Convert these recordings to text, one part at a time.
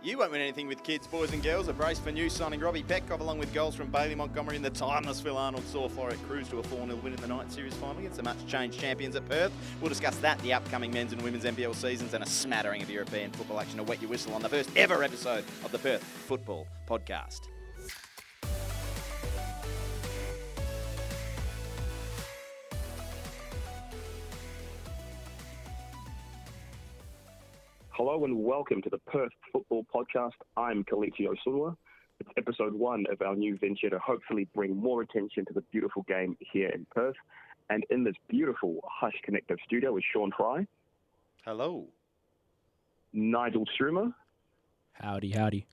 You won't win anything with kids, boys and girls. A brace for new signing Robbie Petkov, along with goals from Bailey Montgomery and the timeless Phil Arnold saw Floreat cruise to a 4 0 win in the night series final against the much changed champions at Perth. We'll discuss that, the upcoming men's and women's NPL seasons, and a smattering of European football action to wet your whistle on the first ever episode of the Perth Football Podcast. Hello and welcome to the Perth Football Podcast. I'm Kelechi Osunwa. It's episode one of our new venture to hopefully bring more attention to the beautiful game here in Perth. And in this beautiful Hush Connective studio is Sean Fry, Hello. Nigel Strumer, Howdy, howdy.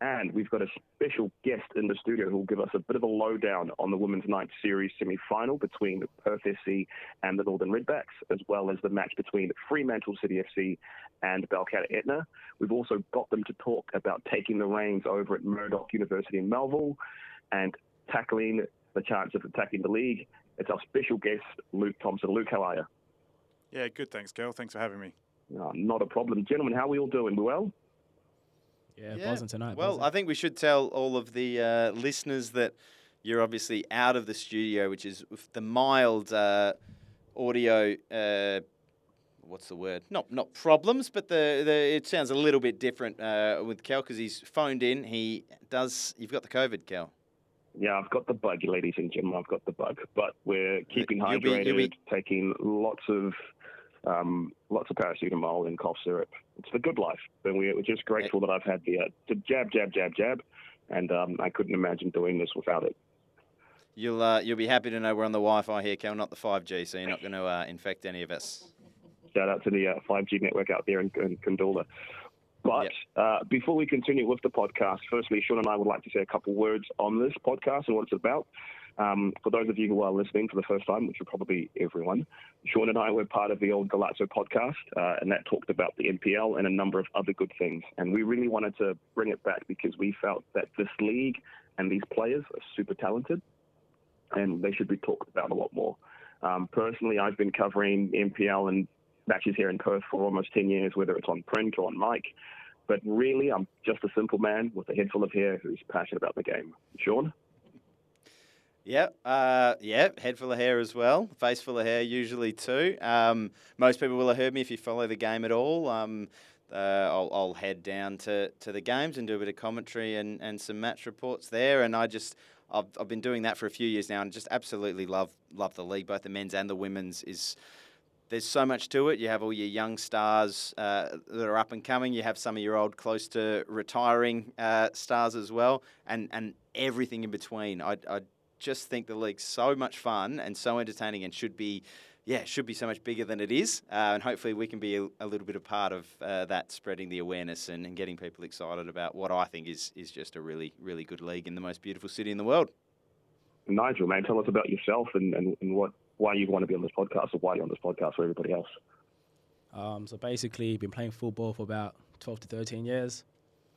And we've got a special guest in the studio who will give us a bit of a lowdown on the Women's Night Series semi-final between Perth SC and the Northern Redbacks, as well as the match between Fremantle City FC and Balcatta Etna. We've also got them to talk about taking the reins over at Murdoch University in Melville and tackling the chance of attacking the league. It's our special guest, Luke Thompson. Luke, how are you? Yeah, good. Thanks, Kel. Thanks for having me. Oh, not a problem. Gentlemen, how are we all doing? Well? Yeah, buzzing tonight. Well, buzzing. I think we should tell all of the uh, listeners that you're obviously out of the studio, which is the mild uh, audio. Uh, what's the word? Not not problems, but the, the it sounds a little bit different uh, with Kel because he's phoned in. He does. You've got the COVID, Kel. Yeah, I've got the bug, ladies and gentlemen. I've got the bug, but we're keeping You'll hydrated, you'll be- taking lots of um, lots of paracetamol and cough syrup. It's the good life, and we- we're just grateful that I've had the, uh, the jab, jab, jab, jab, and um, I couldn't imagine doing this without it. You'll uh, you'll be happy to know we're on the Wi-Fi here, Kel, not the 5G, so you're not going to uh, infect any of us. Shout out to the uh, 5G network out there in, in Condola. But uh, before we continue with the podcast, firstly, Sean and I would like to say a couple words on this podcast and what it's about. Um, for those of you who are listening for the first time, which are probably everyone, Sean and I were part of the old Galazzo podcast, uh, and that talked about the NPL and a number of other good things. And we really wanted to bring it back because we felt that this league and these players are super talented, and they should be talked about a lot more. Um, personally, I've been covering NPL and matches here in Perth for almost 10 years, whether it's on print or on mic. But really, I'm just a simple man with a head full of hair who's passionate about the game. Sean? Yeah, uh, yeah, head full of hair as well, face full of hair usually too. Um, most people will have heard me if you follow the game at all. Um, uh, I'll, I'll head down to, to the games and do a bit of commentary and, and some match reports there. And I just I've, I've been doing that for a few years now and just absolutely love love the league, both the men's and the women's. Is there's so much to it. You have all your young stars uh, that are up and coming. You have some of your old, close to retiring uh, stars as well, and and everything in between. I, I just think the league's so much fun and so entertaining, and should be, yeah, should be so much bigger than it is. Uh, and hopefully, we can be a, a little bit a part of uh, that, spreading the awareness and, and getting people excited about what I think is is just a really really good league in the most beautiful city in the world. Nigel, man, tell us about yourself and, and, and what why you want to be on this podcast or why you're on this podcast for everybody else. Um, so basically, been playing football for about 12 to 13 years.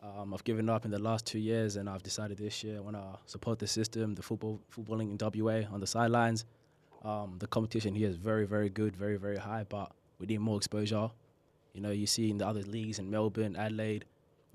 Um, I've given up in the last two years, and I've decided this year I want to support the system, the football, footballing in WA on the sidelines. Um, the competition here is very, very good, very, very high, but we need more exposure. You know, you see in the other leagues in Melbourne, Adelaide,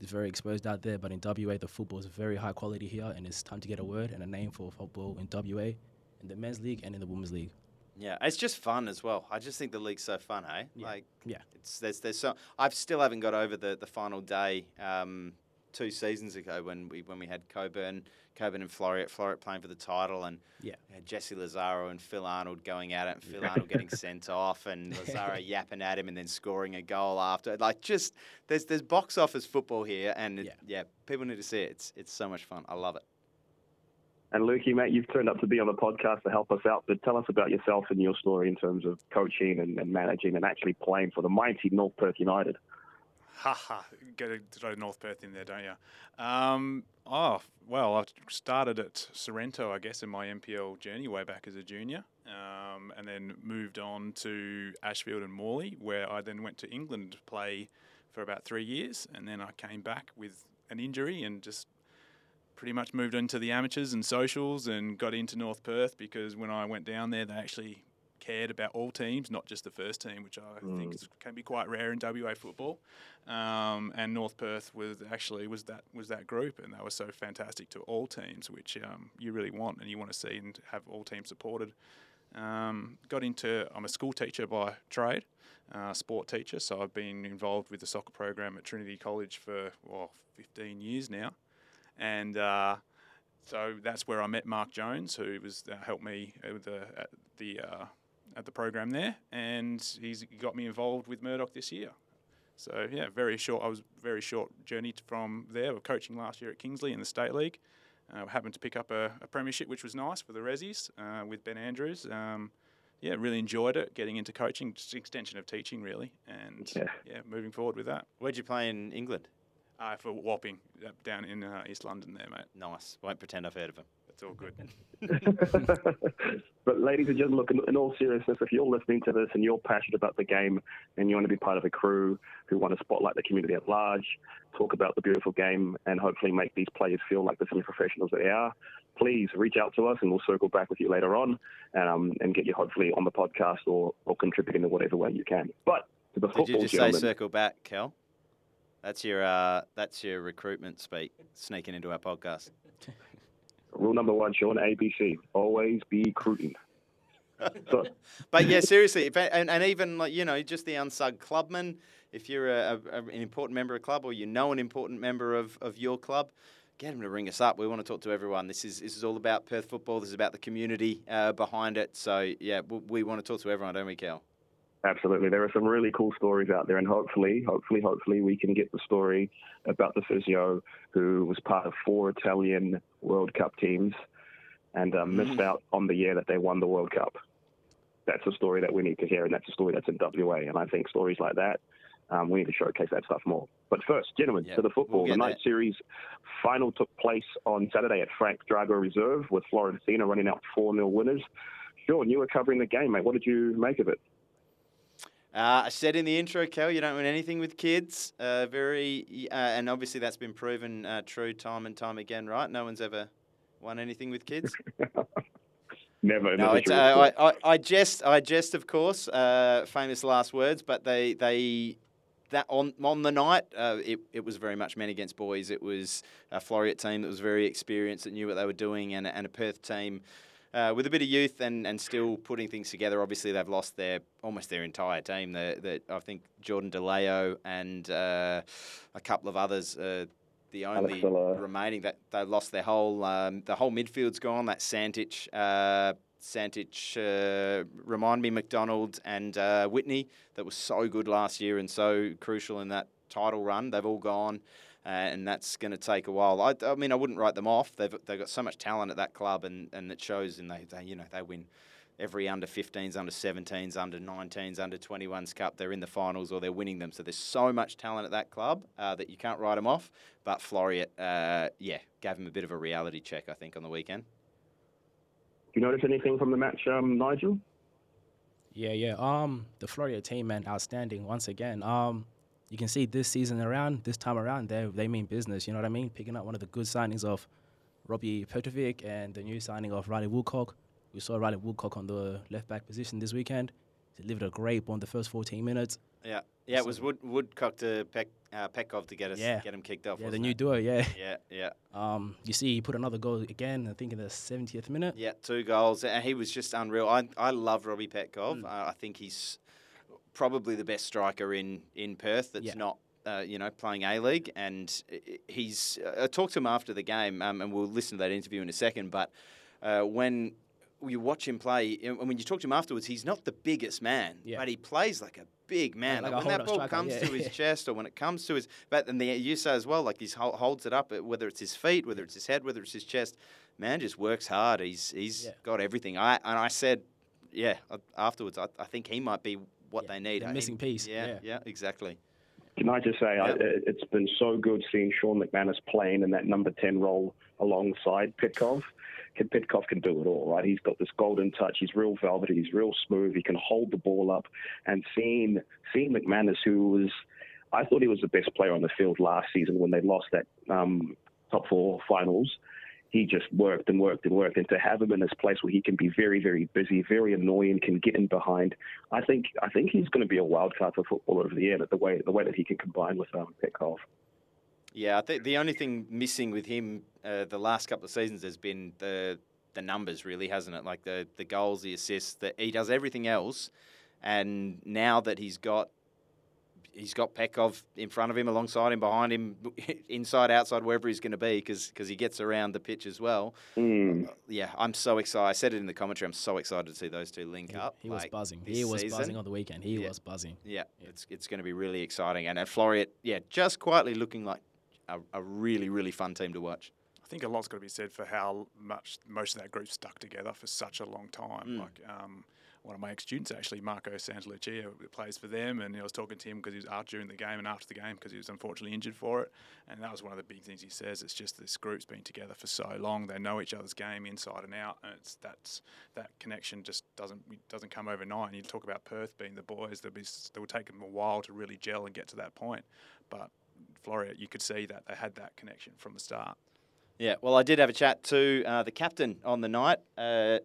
it's very exposed out there, but in WA, the football is very high quality here, and it's time to get a word and a name for football in WA, in the men's league and in the women's league. Yeah, it's just fun as well. I just think the league's so fun, hey? Yeah. Like, Yeah. it's there's there's so I still haven't got over the, the final day um, two seasons ago when we when we had Cockburn Cockburn and Floreat Floreat playing for the title and Yeah. Jesse Lazaro and Phil Arnold going at it and Phil Arnold getting sent off and Lazaro yapping at him and then scoring a goal after. Like just there's there's box office football here and it, yeah. Yeah. people need to see it. It's it's so much fun. I love it. And Lukey, mate, you've turned up to be on the podcast to help us out, but tell us about yourself and your story in terms of coaching and, and managing and actually playing for the mighty North Perth United. Ha ha. Get a throw North Perth in there, don't you? Um, oh, well, I started at Sorrento, I guess, in my NPL journey way back as a junior, um, and then moved on to Ashfield and Morley, where I then went to England to play for about three years, and then I came back with an injury and just pretty much moved into the amateurs and socials and got into North Perth because when I went down there, they actually cared about all teams, not just the first team, which I mm. think is, can be quite rare in WA football. Um, and North Perth was actually was that was that group, and they were so fantastic to all teams, which um, you really want and you want to see and have all teams supported. Um, got into I'm a school teacher by trade, uh, sport teacher, so I've been involved with the soccer program at Trinity College for well 15 years now, and uh, so that's where I met Mark Jones, who was uh, helped me with the, at the uh, at the program there, and he's got me involved with Murdoch this year. So yeah, very short. I was very short journey from there. We coaching last year at Kingsley in the state league. Uh, happened to pick up a, a, premiership, which was nice for the Resies uh, with Ben Andrews. Um, yeah, really enjoyed it. Getting into coaching, just an extension of teaching, really, and yeah. yeah, moving forward with that. Where'd you play in England? Uh, for Wapping, down in uh, East London there, mate. Nice. Won't pretend I've heard of him. It's all good. but ladies and gentlemen, look, in, in, all seriousness, if you're listening to this and you're passionate about the game and you want to be part of a crew who want to spotlight the community at large, talk about the beautiful game, and hopefully make these players feel like the semi-professionals that they are, please reach out to us and we'll circle back with you later on um, and get you hopefully on the podcast or, or contributing in whatever way you can. But to the Did football you just say circle back, Kel? That's your uh, that's your recruitment speak sneaking into our podcast. Rule number one, Sean ABC: always be recruiting. so. but yeah, seriously, and, and even like you know, just the unsug clubman. If you're a, a, an important member of a club, or you know an important member of, of your club, get them to ring us up. We want to talk to everyone. This is this is all about Perth football. This is about the community uh, behind it. So yeah, we, we, want to talk to everyone, don't we, Kel? Absolutely. There are some really cool stories out there, and hopefully, hopefully, hopefully, we can get the story about the physio who was part of four Italian World Cup teams and um, missed mm. out on the year that they won the World Cup. That's a story that we need to hear, and that's a story that's in WA. And I think stories like that, um, we need to showcase that stuff more. But first, gentlemen, yep, to the football. We'll the night that. series final took place on Saturday at Frank Drago Reserve with Floreat Athena running out 4 0 winners. Sean, you were covering the game, mate. What did you make of it? Uh, I said in the intro, Kel, you don't win anything with kids. Uh, very, uh, and obviously that's been proven uh, true time and time again, right? No one's ever won anything with kids. never. No, never uh, I, I, I, jest, I jest, of course. Uh, famous last words, but they, they, that on on the night, it, it was very much men against boys. It was a Floreat team that was very experienced, that knew what they were doing, and, and a Perth team uh, with a bit of youth and, and still putting things together. Obviously, they've lost their almost their entire team. That I think Jordan DeLeo and uh, a couple of others. Uh, the only remaining that they lost their whole um, the whole midfield's gone. That Santich, uh, Santich, uh, remind me McDonald and uh, Whitney that was so good last year and so crucial in that title run. They've all gone uh, and that's going to take a while. I, I, mean, I wouldn't write them off. They've they've got so much talent at that club, and, and it shows. And they, they you know they win every under 15s, under 17s, under 19s, under 21s cup. They're in the finals or they're winning them. So there's so much talent at that club uh, that you can't write them off. But Floreat, uh, yeah, gave them a bit of a reality check, I think, on the weekend. Do you notice anything from the match, um, Nigel? Yeah, yeah. Um, the Floreat team, man, outstanding once again. Um, you can see this season around, this time around, they they mean business. You know what I mean? Picking up one of the good signings of Robbie Petrovic and the new signing of Riley Woolcock. We saw Riley Woolcock on the left back position this weekend. He delivered a great on the first 14 minutes. Yeah, yeah, so it was Wood, Woodcock to Peck, uh, Petkov to get us yeah. get him kicked off. Yeah, the new it? duo. Yeah, yeah, yeah. Um, you see, he put another goal again. I think in the 70th minute. Yeah, two goals, and he was just unreal. I I love Robbie Petkov. Mm. Uh, I think he's probably the best striker in in Perth. That's yeah. not uh, you know, playing A League, and he's. Uh, I talked to him after the game, um, and we'll listen to that interview in a second. But uh, when you watch him play, and when you talk to him afterwards, he's not the biggest man, yeah. but he plays like a big man. Like, like when that ball striker, comes yeah. to his chest, or when it comes to his, but and the you say as well, like he holds it up, whether it's his feet, whether it's his head, whether it's his chest. Man just works hard. He's he's got everything. I and I said, yeah, afterwards, I, I think he might be what they need. The missing piece. Yeah, yeah, exactly. Can I just say, yep. I, it's been so good seeing Sean McManus playing in that number 10 role alongside Petkov. Pitkov can do it all, right? He's got this golden touch. He's real velvety. He's real smooth. He can hold the ball up. And seeing seeing McManus, who was, I thought he was the best player on the field last season when they lost that um, top four finals. He just worked and worked and worked. And to have him in this place where he can be very, very busy, very annoying, can get in behind, I think I think he's going to be a wild card for football over the year. The way the way that he can combine with um, Petkov. Yeah, I think the only thing missing with him uh, the last couple of seasons has been the the numbers, really, hasn't it? Like the the goals, the assists. That he does everything else, and now that he's got he's got Petkov in front of him, alongside him, behind him, inside, outside, wherever he's going to be, because he gets around the pitch as well. Mm. Uh, yeah, I'm so excited. I said it in the commentary. I'm so excited to see those two link He, up. he was like, buzzing. this He was season. buzzing on the weekend. He Yeah. was buzzing. Yeah, Yeah. it's it's going to be really exciting. And at Floreat, yeah, just quietly looking like a, a really really fun team to watch. I think a lot's got to be said for how much most of that group stuck together for such a long time. Mm. Like um, one of my ex-students, actually, Marco Santalucia, plays for them, and I was talking to him because he was out during the game and after the game because he was unfortunately injured for it. And that was one of the big things he says. It's just this group's been together for so long; they know each other's game inside and out, and it's that's that connection just doesn't doesn't come overnight. And you talk about Perth being the boys; that be they will take them a while to really gel and get to that point, but. Floreat, you could see that they had that connection from the start. Yeah, well, I did have a chat to uh, the captain on the night. Uh,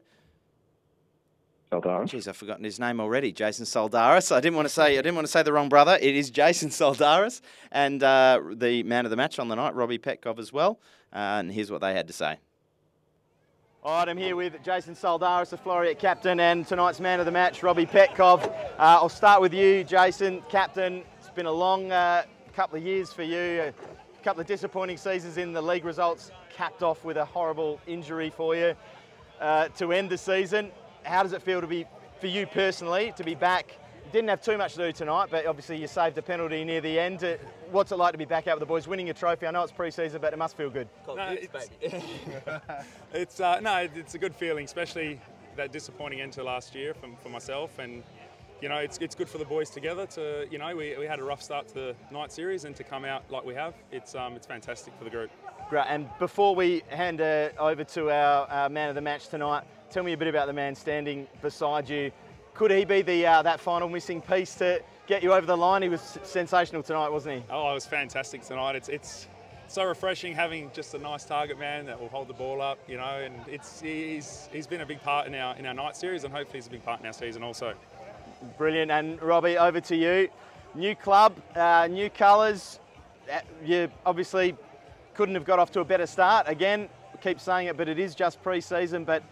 Saldara. Jeez, I've forgotten his name already. Jason Soldaris. I didn't want to say I didn't want to say the wrong brother. It is Jason Soldaris, and uh, the man of the match on the night, Robbie Petkov, as well. Uh, and here's what they had to say. All right, I'm here with Jason Soldaris, the Floreat captain, and tonight's man of the match, Robbie Petkov. Uh, I'll start with you, Jason, captain. It's been a long uh, couple of years for you. A couple of disappointing seasons in the league results, capped off with a horrible injury for you uh, to end the season. How does it feel to be, for you personally, to be back? Didn't have too much to do tonight, but obviously you saved a penalty near the end. Uh, What's it like to be back out with the boys, winning a trophy? I know it's pre-season, but it must feel good. No, it's, it's uh, no, it's a good feeling, especially that disappointing end to last year for, for myself, and you know, it's, it's good for the boys together. To you know, we, we had a rough start to the night series, and to come out like we have, it's um, it's fantastic for the group. Great. And before we hand uh, over to our uh, man of the match tonight, tell me a bit about the man standing beside you. Could he be the uh, that final missing piece to get you over the line? He was sensational tonight, wasn't he? Oh, it was fantastic tonight. It's it's so refreshing having just a nice target man that will hold the ball up, you know, and it's he's he's been a big part in our in our night series, and hopefully he's a big part in our season also. Brilliant. And Robbie, over to you. New club, uh, new colours. Uh, You obviously couldn't have got off to a better start. Again, keep saying it, but it is just pre-season. But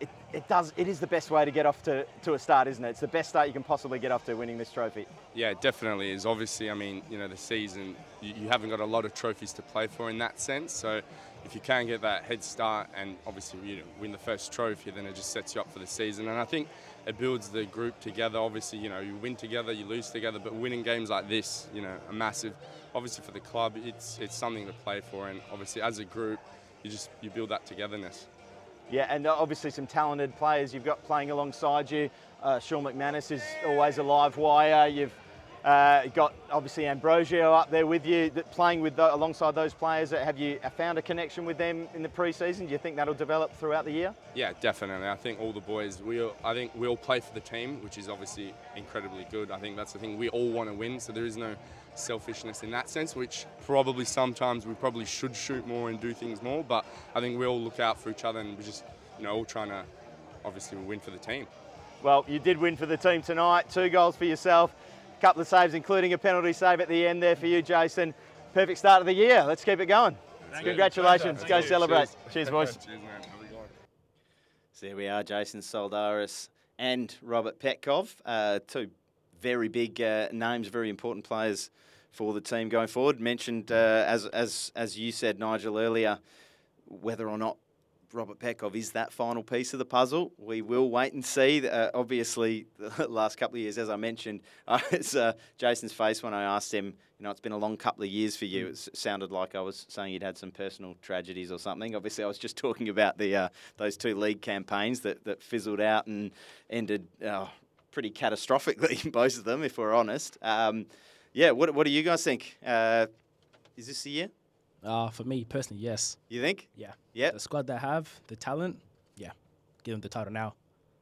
it, it does. It is the best way to get off to, to a start, isn't it? It's the best start you can possibly get off to winning this trophy. Yeah, it definitely is. Obviously, I mean, you know, the season, you, you haven't got a lot of trophies to play for in that sense. So if you can get that head start and obviously you know, win the first trophy, then it just sets you up for the season. And I think it builds the group together. Obviously, you know, you win together, you lose together, but winning games like this, you know, a massive. Obviously, for the club, it's it's something to play for, and obviously, as a group, you just you build that togetherness. Yeah, and obviously some talented players you've got playing alongside you. Uh, Sean McManus is always a live wire. You've uh, got obviously Ambrosio up there with you, that playing with the, alongside those players. Have you found a connection with them in the pre-season? Do you think that'll develop throughout the year? Yeah, definitely. I think all the boys, we all, I think we all play for the team, which is obviously incredibly good. I think that's the thing. We all want to win, so there is no selfishness in that sense, which probably sometimes we probably should shoot more and do things more. But I think we all look out for each other and we're just, you know, all trying to obviously win for the team. Well, you did win for the team tonight. Two goals for yourself, a couple of saves, including a penalty save at the end there for you, Jason. Perfect start of the year. Let's keep it going. Congratulations. Go celebrate. Cheers, boys. Cheers, man. Have a good one. So there we are, Jason Soldaris and Robert Petkov, uh, two very big uh, names, very important players for the team going forward. Mentioned uh, as as as you said, Nigel earlier, whether or not Robert Petkov is that final piece of the puzzle. We will wait and see. Uh, obviously, the last couple of years, as I mentioned, uh, it's uh, Jason's face when I asked him. You know, it's been a long couple of years for you. It sounded like I was saying you'd had some personal tragedies or something. Obviously, I was just talking about the uh, those two league campaigns that, that fizzled out and ended uh, pretty catastrophically, both of them, if we're honest. Um, yeah, what, what do you guys think? Uh, is this the year? Uh, for me personally, yes. You think? Yeah. Yeah. The squad they have, the talent, yeah. Give them the title now.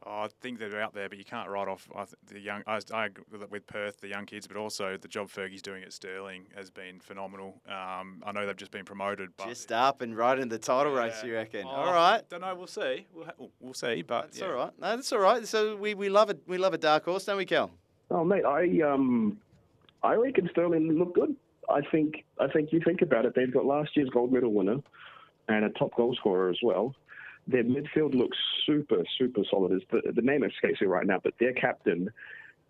Oh, I think they're out there, but you can't write off the young. I, I agree with- with Perth, the young kids, but also the job Fergie's doing at Stirling has been phenomenal. Um, I know they've just been promoted, but Just up and right in the title race, you reckon? Oh, all right. Don't know. We'll see. We'll, ha- we'll see. But That's yeah. all right. No, that's all right. So we, we love it. We love a dark horse, don't we, Kel? Oh, mate, I um, I reckon Stirling look good. I think I think you think about it, they've got last year's gold medal winner and a top goal scorer as well. Their midfield looks super super solid. Is the the name escapes me right now, but their captain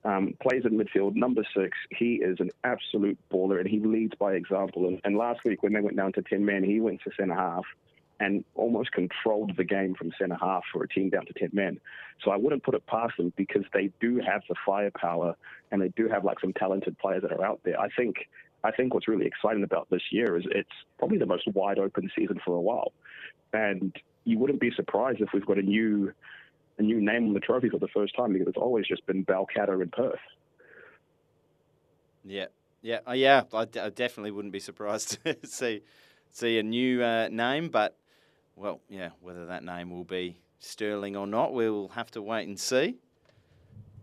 um, plays in midfield, number six. He is an absolute baller, and he leads by example. And, and last week when they went down to ten men, he went to centre half and almost controlled the game from centre half for a team down to 10 men. So I wouldn't put it past them because they do have the firepower and they do have like some talented players that are out there. I think I think what's really exciting about this year is it's probably the most wide open season for a while. And you wouldn't be surprised if we've got a new a new name on the trophy for the first time because it's always just been Balcatta in Perth. Yeah, yeah, uh, yeah. I, d- I definitely wouldn't be surprised to see see a new uh, name, but well, yeah, whether that name will be Stirling or not, we'll have to wait and see.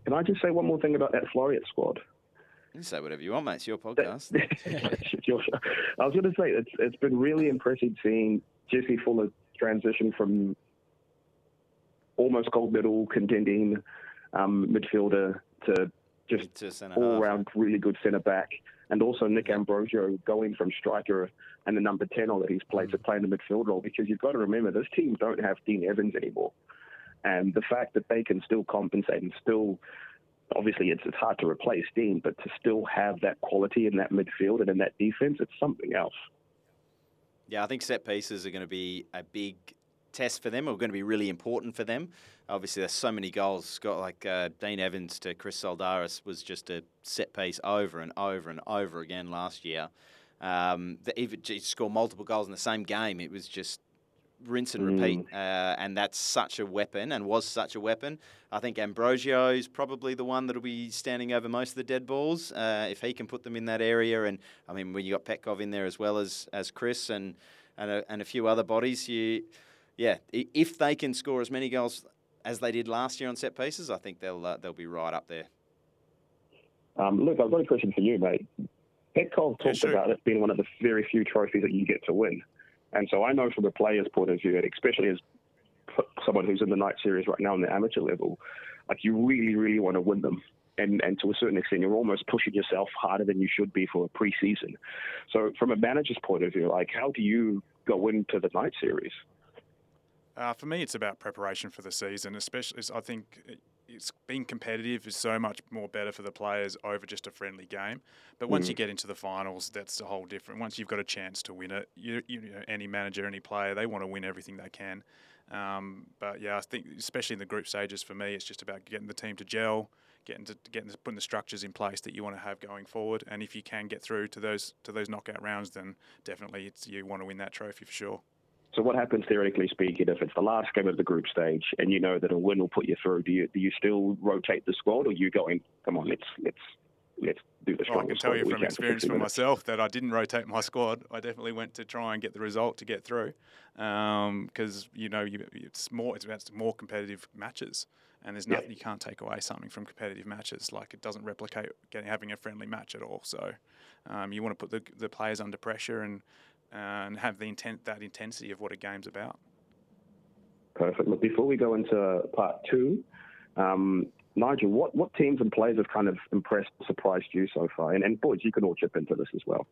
Can I just say one more thing about that Floreat squad? You say whatever you want, mate. It's your podcast. It's your. I was going to say it's it's been really impressive seeing Jesse Fuller transition from almost gold medal contending um, midfielder to just to all round really good centre back, and also Nick Ambrosio going from striker and the number ten role that he's played to play in the midfield role. Because you've got to remember this team don't have Dean Evans anymore, and the fact that they can still compensate and still obviously it's, it's hard to replace Dean, but to still have that quality in that midfield and in that defense, it's something else. Yeah, I think set pieces are going to be a big test for them, or going to be really important for them. Obviously, there's so many goals. Got like uh, Dean Evans to Chris Soldaris was just a set piece over and over and over again last year. Um, the, even score multiple goals in the same game, it was just rinse and repeat, uh, and that's such a weapon, and was such a weapon. I think Ambrosio is probably the one that'll be standing over most of the dead balls uh, if he can put them in that area. And I mean, when you got Petkov in there as well as as Chris and and a, and a few other bodies, you yeah, if they can score as many goals as they did last year on set pieces, I think they'll uh, they'll be right up there. Um, look, I've got a question for you, mate. Petkov Yeah, talked sure. about it being one of the very few trophies that you get to win. And so I know from a player's point of view, and especially as someone who's in the night series right now on the amateur level, like you really, really want to win them. And, and to a certain extent, you're almost pushing yourself harder than you should be for a preseason. So, from a manager's point of view, like how do you go into the night series? Uh, for me, it's about preparation for the season. Especially, I think it's being competitive is so much more better for the players over just a friendly game. But once you get into the finals, that's a whole different. Once you've got a chance to win it, you, you know, any manager, any player, they want to win everything they can. Um, but yeah, I think especially in the group stages, for me, it's just about getting the team to gel, getting to getting to putting the structures in place that you want to have going forward. And if you can get through to those to those knockout rounds, then definitely it's you want to win that trophy for sure. So what happens theoretically speaking if it's the last game of the group stage and you know that a win will put you through? Do you do you still rotate the squad, or you going? Come on, let's let's let's do the Oh, I can tell you from experience 60 for myself that I didn't rotate my squad. I definitely went to try and get the result to get through, because you know you, it's more it's about more competitive matches, and there's Yeah. nothing you can't take away something from competitive matches. Like it doesn't replicate getting having a friendly match at all. So um, you want to put the the players under pressure and and have the intent that intensity of what a game's about. Perfect. Look, before we go into part two, um, Nigel, what, what teams and players have kind of impressed, surprised you so far? And, and boys, you can all chip into this as well.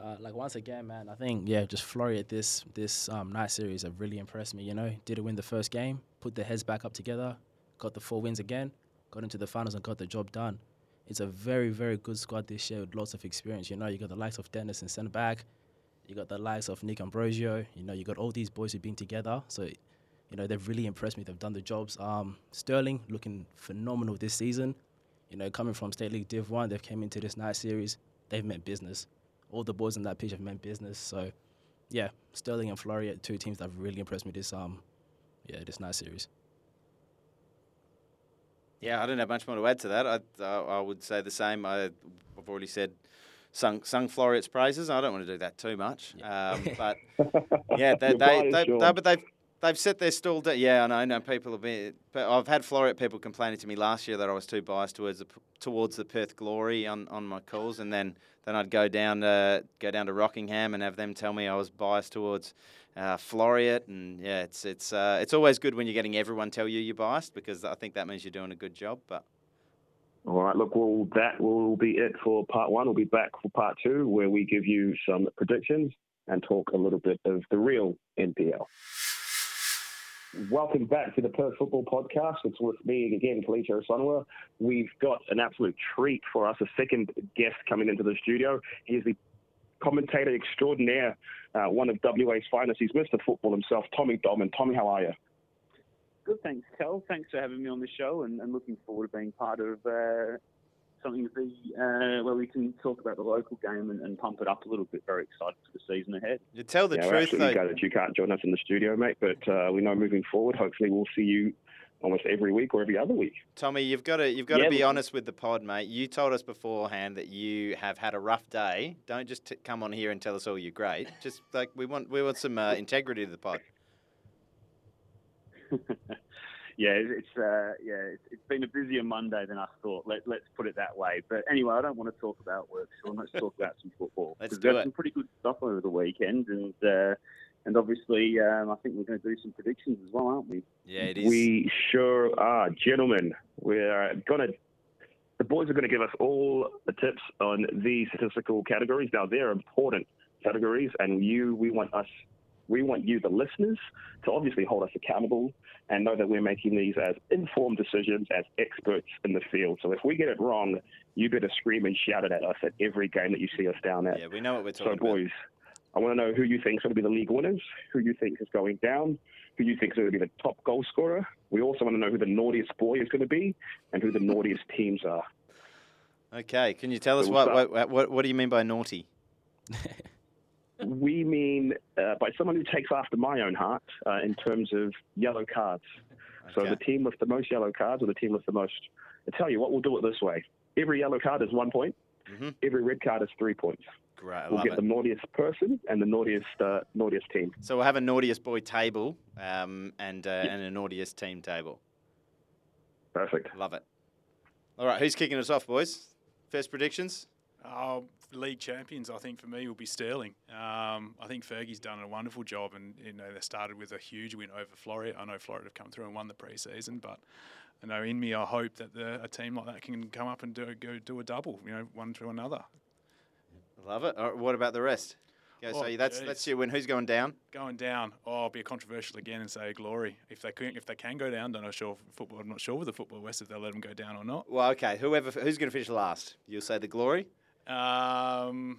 Uh, like once again, man, I think yeah, just Floreat this this um, night series have really impressed me. You know, did it win the first game, put their heads back up together, got the four wins again, got into the finals and got the job done. It's a very very good squad this year with lots of experience. You know, you got the likes of Dennis and centre back, you got the likes of Nick Ambrosio. You know, you got all these boys who've been together. So, you know, they've really impressed me. They've done the jobs. Um, Stirling looking phenomenal this season. You know, coming from State League Div One, they've came into this night series. They've meant business all the boys on that pitch have meant business. So, yeah, Stirling and Floreat two teams that have really impressed me this um, yeah, this night series. Yeah, I don't have much more to add to that. I, I, I would say the same. I, I've already said sung sung Floreat's praises. I don't want to do that too much. Yeah. Um, but yeah, they, they, they, Sean. they, but they've They've set their stall down. Yeah, I know. I know people have been. But I've had Floreat people complaining to me last year that I was too biased towards the, towards the Perth Glory on, on my calls, and then, then I'd go down to go down to Rockingham and have them tell me I was biased towards uh, and yeah, it's it's uh, it's always good when you're getting everyone tell you you're biased because I think that means you're doing a good job. But All right, look, well, that will be it for part one. We'll be back for part two, where we give you some predictions and talk a little bit of the real NPL. Welcome back to the Perth Football Podcast. It's with me again, Kelechi Osunwa. We've got an absolute treat for us, a second guest coming into the studio. He's the commentator extraordinaire, uh, one of WA's finest. He's Mr. Football himself, Tommy Dolman. Tommy, how are you? Good, thanks, Kel. Thanks for having me on the show, and, and looking forward to being part of uh, something to be, uh, where we can talk about the local game and, and, pump it up a little bit. Very excited for the season ahead. You tell the yeah, truth, we're absolutely though. gutted you can't join us in the studio, mate. But uh, we know moving forward, hopefully, we'll see you almost every week or every other week. Tommy, you've got to you've got Yeah, to be honest with the pod, mate. You told us beforehand that you have had a rough day. Don't just t- come on here and tell us all you're great. Just like we want we want some uh, integrity to the pod. yeah, it's uh, yeah, it's, it's been a busier Monday than I thought. Let, let's put it that way. But anyway, I don't want to talk about work, so let's talk about some football. Let's 'Cause do we had it. some pretty good stuff over the weekend, and uh, and obviously, um, I think we're going to do some predictions as well, aren't we? Yeah, it is. We sure are, gentlemen. We're gonna. The boys are going to give us all the tips on these statistical categories. Now they're important categories, and you, we want us, we want you, the listeners, to obviously hold us accountable and know that we're making these as informed decisions as experts in the field. So if we get it wrong, you better scream and shout it at us at every game that you see us down at. yeah, we know what we're So, talking about. boys, I want to know who you think is going to be the league winners, who you think is going down, who you think is going to be the top goal scorer. We also want to know who the naughtiest boy is going to be and who the naughtiest teams are. Okay, can you tell us what, what what what do you mean by naughty? We mean uh, by someone who takes after my own heart uh, in terms of yellow cards. So Okay. the team with the most yellow cards or the team with the most. I tell you what, we'll do it this way. Every yellow card is one point. Mhm. Every red card is three points. Great, I We'll love get it. the naughtiest person and the naughtiest uh, naughtiest team. So we'll have a naughtiest boy table um, and uh, and a naughtiest team table. Perfect. Love it. All right, who's kicking us off, boys? First predictions. Oh, league champions, I think for me will be Stirling. Um, I think Fergie's done a wonderful job, and you know they started with a huge win over Floreat. I know Floreat have come through and won the preseason, but you know in me I hope that the, a team like that can come up and do go do a double. You know, one to another. Love it. Right, what about the rest? Go, Oh, so that's geez. that's your win. Who's going down? Going down, oh, I'll be controversial again and say glory. If they can, if they can go down, don't know sure football. I'm not sure with the football west if they'll let them go down or not. Well, okay. Whoever who's going to finish last? You'll say the glory. Um,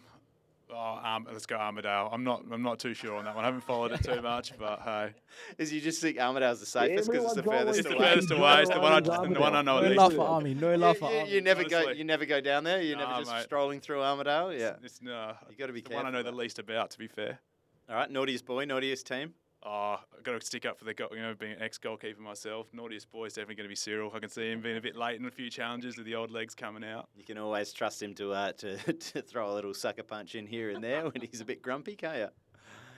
oh, um, let's go Armadale. I'm not. I'm not too sure on that one. I haven't followed it too much, but hey, Is you just think Armadale's the safest because it's the Everyone's furthest it's the away? furthest away. It's the one. I, the one I know. No at love least. for Army. No You, love for you- Army. you never go. You never go down there. You're Nah, never just mate. strolling through Armadale. Yeah. It's, no, You got to be the one I know the least about. To be fair. All right, naughtiest boy, naughtiest team. Oh, I've got to stick up for the goal. You know, being an ex-goalkeeper myself, naughtiest boy is definitely going to be Cyril. I can see him being a bit late in a few challenges with the old legs coming out. You can always trust him to uh, to, to throw a little sucker punch in here and there when he's a bit grumpy, can't you?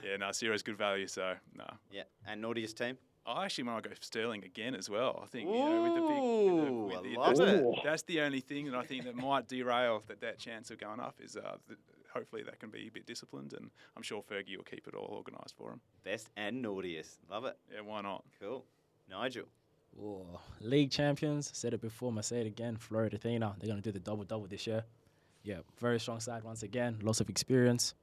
Yeah, no, Cyril's good value. So no, Yeah. And naughtiest team. I actually might go for Stirling again as well. I think you know with the big, with the, with the, love that's, it. That's the only thing that I think that might derail that that chance of going up is uh, th- hopefully that can be a bit disciplined, and I'm sure Fergie will keep it all organised for him. Best and naughtiest. Love it. Yeah, why not? Cool. Nigel. Ooh, league champions. Said it before, I say it again. Floreat Athena. They're gonna do the double double this year. Yeah, very strong side once again. Lots of experience.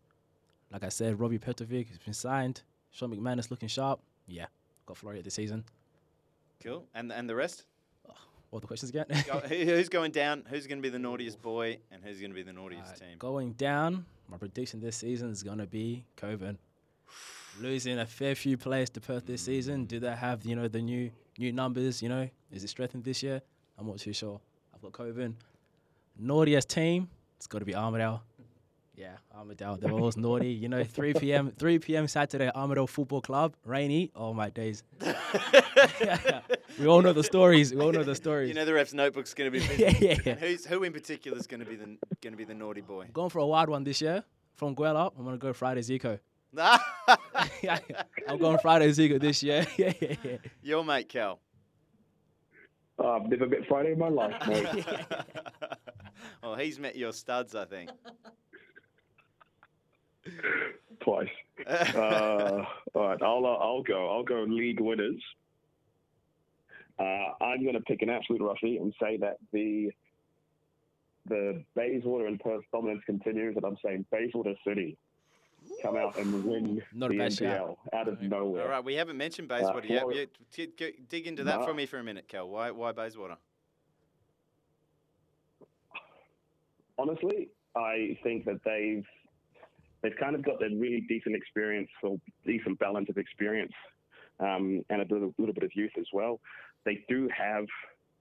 Like I said, Robbie Petrovic has been signed. Sean McManus looking sharp. Yeah, got Floreat this season. Cool. And and the rest. What are the questions again? Go, who, who's going down? Who's going to be the naughtiest boy? And who's going to be the naughtiest Alright, team? Going down, my prediction this season is gonna be Cockburn. Losing a fair few players to Perth this season. Do they have you know the new new numbers? You know, is it strengthened this year? I'm not too sure. I've got Cockburn. Naughtiest team, it's got to be Armadale. Yeah, Armadale. They're always naughty. You know, 3 p.m. 3 p.m. Saturday, Armadale Football Club, rainy. Oh my days. we all know the stories. We all know the stories. You know the ref's notebook's going to be busy. yeah, yeah, yeah. And who's who in particular is going to be the going to be the naughty boy? Going for a wild one this year from Gwelup. I'm gonna go Friday Zico. I'm going Friday Zico this year. yeah, yeah, yeah. Your mate, Kel. Oh, I've never met Friday in my life, mate. well, he's met your studs, I think. Twice. Uh, all right, I'll uh, I'll go. I'll go league winners. Uh, I'm going to pick an absolute roughie and say that the the Bayswater and Perth dominance continues, and I'm saying Bayswater City come out and win Not the NPL out of nowhere. All right, we haven't mentioned Bayswater yet. Floreat- Yeah, t- g- dig into that No. for me for a minute, Kel. Why, why Bayswater? honestly, I think that they've they've kind of got that really decent experience or decent balance of experience um, and a little, little bit of youth as well. They do have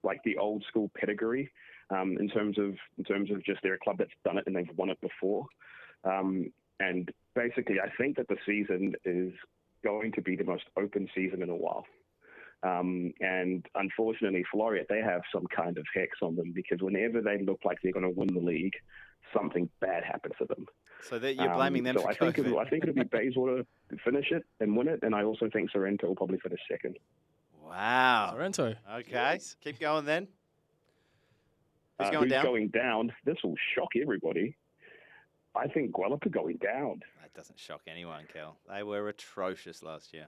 like the old school pedigree um, in terms of in terms of just they're a club that's done it and they've won it before. Um, and basically, I think that the season is going to be the most open season in a while. Um, and unfortunately, Floreat, they have some kind of hex on them because whenever they look like they're going to win the league, something bad happens to them. So that you're blaming Um, them so for I think it'll, I think it'll be Bayswater to finish it and win it, and I also think Sorrento will probably finish second. Wow. Sorrento. Okay, keep going then. Who's Uh, going who's down? going down? This will shock everybody. I think Gwelup are going down. That doesn't shock anyone, Kel. They were atrocious last year.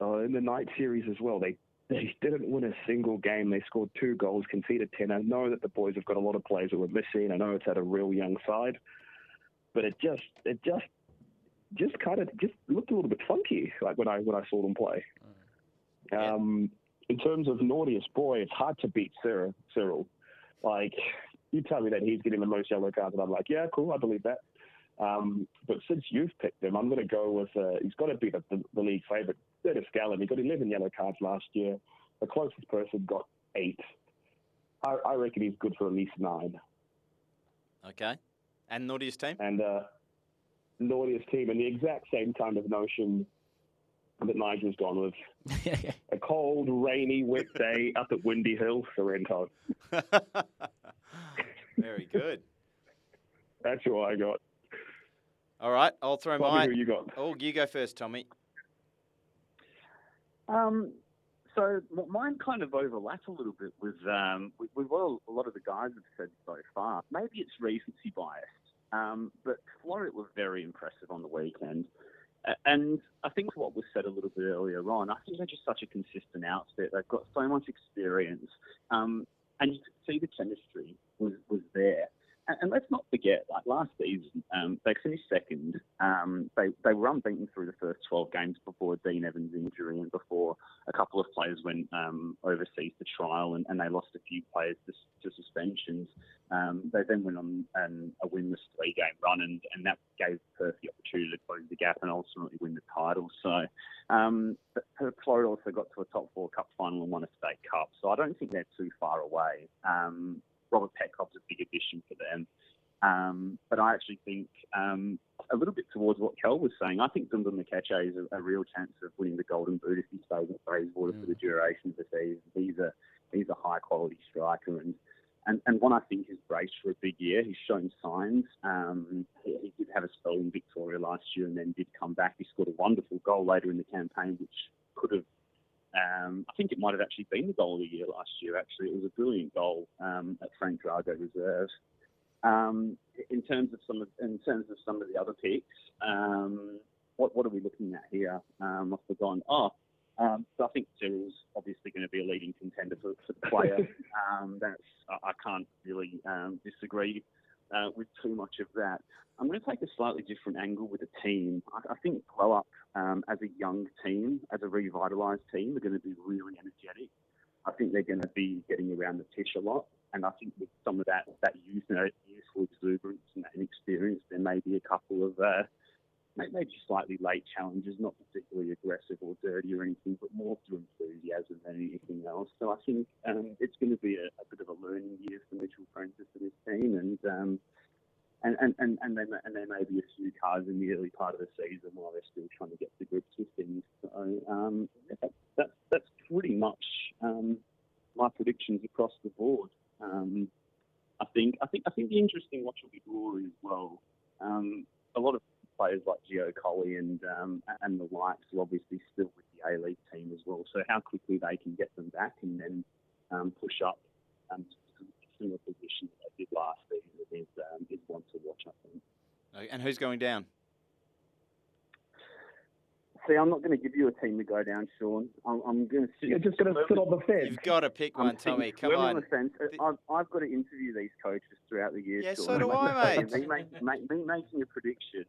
Uh, in the night series as well, they they didn't win a single game. They scored two goals, conceded ten. I know that the boys have got a lot of players that were missing. I know it's at a real young side, but it just it just just kind of just looked a little bit funky like when I when I saw them play. Yeah. Um, in terms of naughtiest boy, it's hard to beat Cyril. Cyril, like you tell me that he's getting the most yellow cards, and I'm like, yeah, cool, I believe that. Um, but since you've picked him, I'm going to go with uh, he's got to be the, the, the league favourite. Dennis Gallen, he got 11 yellow cards last year. The closest person got eight. I, I reckon he's good for at least nine. Okay. And naughtiest team? And uh, naughtiest team, and the exact same kind of notion that Nigel's gone with. A cold, rainy, wet day up at Windy Hill, Sorrento. Very good. That's who I got. All right, I'll throw Tommy, my. who you got? Oh, you go first, Tommy. Um, so mine kind of overlaps a little bit with um, with, with what a lot of the guys have said so far. Maybe it's recency biased, um, but Floreat were very impressive on the weekend. And I think what was said a little bit earlier on, I think they're just such a consistent outfit. They've got so much experience, um, and you could see the chemistry was, was there. And, let's not forget, like last season, um, they finished second. Um, they they were unbeaten through the first 12 games before Dean Evans' injury and before a couple of players went um, overseas to trial and, and they lost a few players to, to suspensions. Um, they then went on a winless three-game run, and, and that gave Perth the opportunity to close the gap and ultimately win the title. So, um, but Floreat also got to a top four cup final and won a state cup. So I don't think they're too far away. Um, Robert Petkov's a big addition for them. Um, but I actually think um, a little bit towards what Kel was saying. I think Dundee Makache is a, a real chance of winning the Golden Boot if he stays at Bayswater for the duration of the season. He's a he's a high quality striker and. And, and one I think is braced for a big year. He's shown signs. Um, he, he did have a spell in Victoria last year and then did come back. He scored a wonderful goal later in the campaign, which could have um, I think it might have actually been the goal of the year last year. Actually, it was a brilliant goal um, at Frank Drago Reserve. Um, in terms of some of in terms of some of the other picks, um, what what are we looking at here? Um, I've forgotten. Oh, um, so I think Cyril's obviously going to be a leading contender for, for the player. um, that's I, I can't really um, disagree uh, with too much of that. I'm going to take a slightly different angle with the team. I, I think Glow Up um, as a young team, as a revitalised team, are going to be really energetic. I think they're going to be getting around the pitch a lot, and I think with some of that that youth, you know, youthful exuberance and that inexperience, there may be a couple of uh, maybe slightly late challenges, not particularly aggressive or dirty or anything, but more through enthusiasm than anything else. So I think um, it's going to be a, a bit of a learning year for Mitchell Francis and his team, and um, and, and, and, and, and there may be a few cards in the early part of the season while they're still trying to get to grips with things. So um, that, that's that's pretty much um, my predictions across the board. Um, I think I think I think the interesting watch will be Glory as well. Um, a lot of players like Gio Colley and um, and the likes are obviously still with the A League team as well. So how quickly they can get them back and then um, push up um, to a similar position that they did last season is um, is one to watch. I think. Okay, And who's going down? See, I'm not going to give you a team to go down, Sean. I'm, I'm going to. You're just going to sit on the fence. You've got to pick I'm one, Tommy. Come firmly on. the fence. I've, I've got to interview these coaches throughout the year. Yeah, Sean. so do I, mate. me, make, make, me making a prediction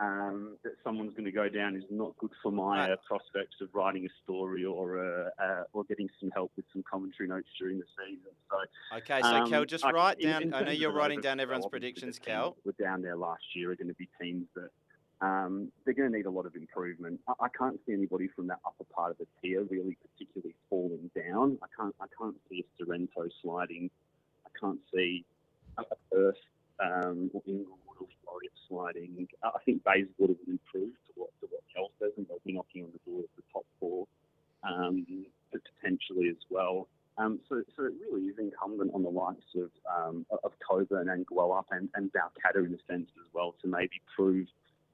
um, that someone's going to go down is not good for my uh, prospects of writing a story or uh, uh, or getting some help with some commentary notes during the season. So, Okay, so um, Kel, just I- write in- down. in I know you're writing down everyone's predictions, Kel. Were down there last year are going to be teams that um, they're going to need a lot of improvement. I, I can't see anybody from that upper part of the tier really particularly falling down. I can't I can't see a Sorrento sliding. I can't see a Perth um, or Or Floreat sliding. I think Bayswater will improve to what to what Kel says, and they'll be knocking on the door of the top four um, potentially as well. Um, so, so it really is incumbent on the likes of um, of Cockburn and Gwelup and, and Balcatta in a sense as well to maybe prove